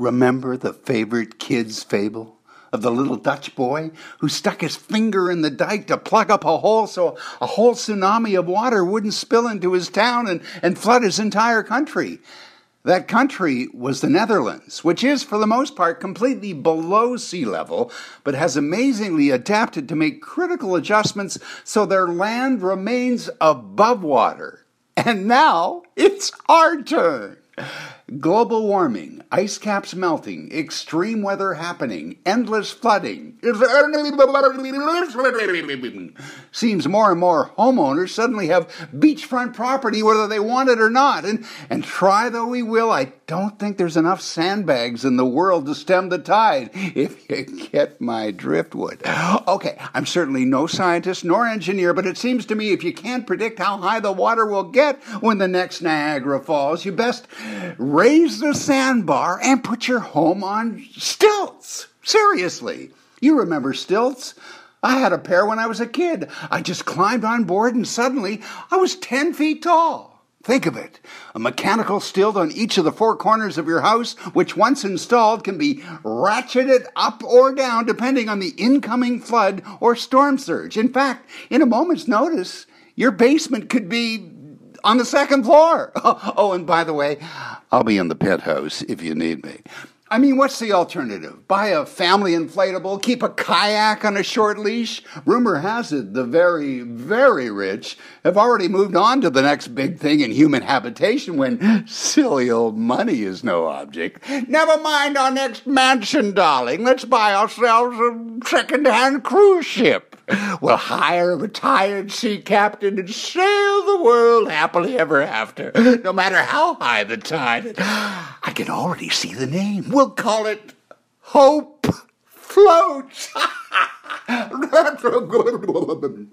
Remember the favorite kid's fable? Of the little Dutch boy who stuck his finger in the dike to plug up a hole so a whole tsunami of water wouldn't spill into his town and, and flood his entire country. That country was the Netherlands, which is, for the most part, completely below sea level, but has amazingly adapted to make critical adjustments so their land remains above water. And now it's our turn. Global warming, ice caps melting, extreme weather happening, endless flooding. Seems more and more homeowners suddenly have beachfront property whether they want it or not. And, and try though we will, I don't think there's enough sandbags in the world to stem the tide, if you get my driftwood. Okay, I'm certainly no scientist nor engineer, but it seems to me if you can't predict how high the water will get when the next Niagara falls, you best raise the sandbar and put your home on stilts. Seriously. You remember stilts? I had a pair when I was a kid. I just climbed on board and suddenly I was 10 feet tall. Think of it. A mechanical stilt on each of the four corners of your house, which once installed can be ratcheted up or down depending on the incoming flood or storm surge. In fact, in a moment's notice, your basement could be on the second floor. Oh, and by the way, I'll be in the penthouse if you need me. I mean, what's the alternative? Buy a family inflatable, keep a kayak on a short leash? Rumor has it the very, very rich have already moved on to the next big thing in human habitation when silly old money is no object. Never mind our next mansion, darling. Let's buy ourselves a second-hand cruise ship. We'll hire a retired sea captain and sail the world happily ever after, no matter how high the tide. I can already see the name. We'll call it Hope Floats. That's a good.